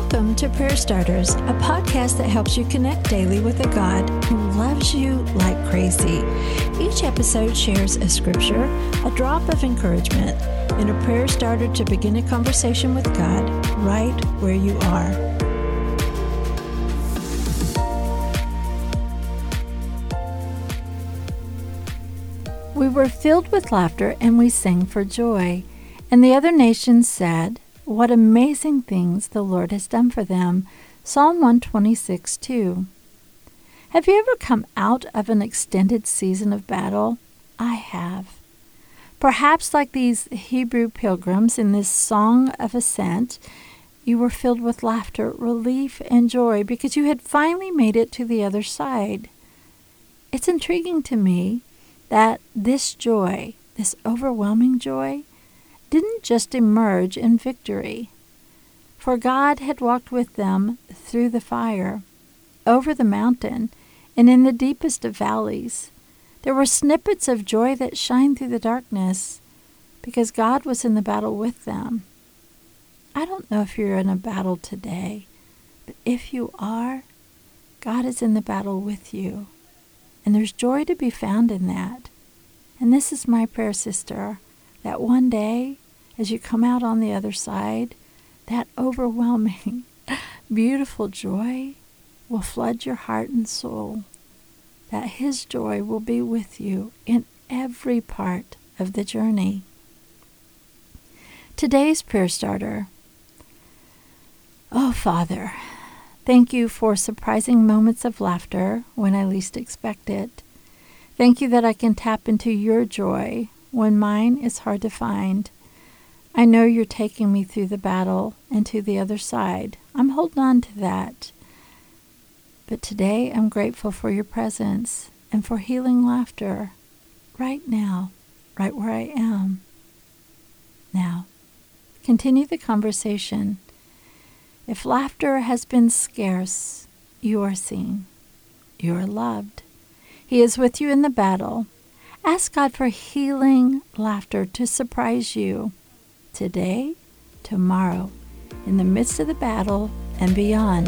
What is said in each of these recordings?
Welcome to Prayer Starters, a podcast that helps you connect daily with a God who loves you like crazy. Each episode shares a scripture, a drop of encouragement, and a prayer starter to begin a conversation with God right where you are. We were filled with laughter and we sang for joy. And the other nations said, what amazing things the Lord has done for them. Psalm 126 2. Have you ever come out of an extended season of battle? I have. Perhaps, like these Hebrew pilgrims in this song of ascent, you were filled with laughter, relief, and joy because you had finally made it to the other side. It's intriguing to me that this joy, this overwhelming joy, didn't just emerge in victory. For God had walked with them through the fire, over the mountain, and in the deepest of valleys. There were snippets of joy that shined through the darkness because God was in the battle with them. I don't know if you're in a battle today, but if you are, God is in the battle with you. And there's joy to be found in that. And this is my prayer, sister, that one day as you come out on the other side, that overwhelming, beautiful joy will flood your heart and soul. That His joy will be with you in every part of the journey. Today's prayer starter. Oh, Father, thank you for surprising moments of laughter when I least expect it. Thank you that I can tap into your joy when mine is hard to find. I know you're taking me through the battle and to the other side. I'm holding on to that. But today I'm grateful for your presence and for healing laughter right now, right where I am. Now, continue the conversation. If laughter has been scarce, you are seen. You are loved. He is with you in the battle. Ask God for healing laughter to surprise you today, tomorrow, in the midst of the battle, and beyond.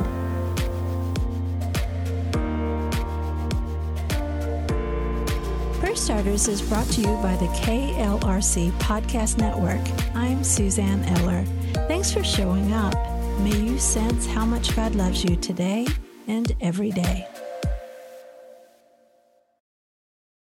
Prayer Starters is brought to you by the KLRC Podcast Network. I'm Suzanne Eller. Thanks for showing up. May you sense how much God loves you today and every day.